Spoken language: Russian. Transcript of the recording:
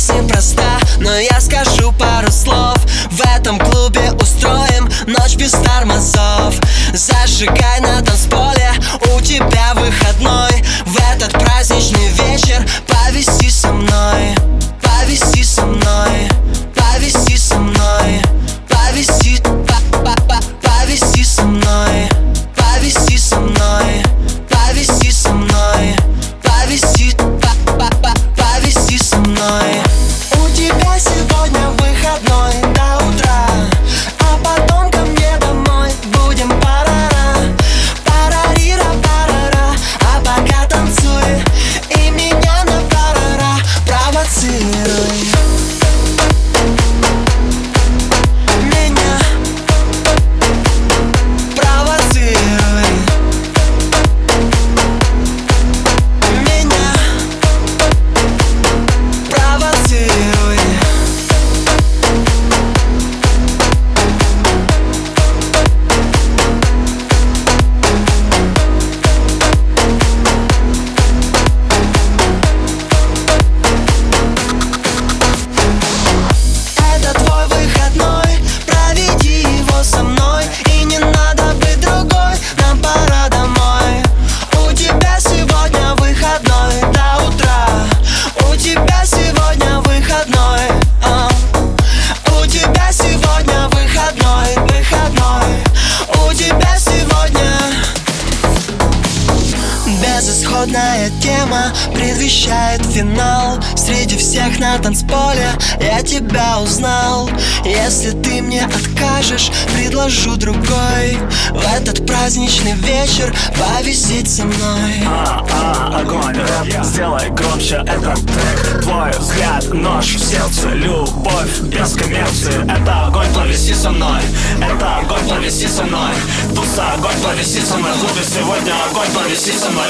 Песни проста, но я скажу пару слов. В этом клубе устроим ночь без тормозов. Зажигай на танцполе, у тебя Безысходная тема предвещает финал. Среди всех на танцполе я тебя узнал. Если ты мне откажешь, предложу другой. В этот праздничный вечер повисеть со мной. А, а, огонь, рэп, сделай громче этот трек. Твой взгляд, нож в сердце, любовь без коммерции. Это огонь, повиси со мной. Это огонь, повиси со мной Туса, огонь, мной В клубе сегодня огонь, повиси со мной!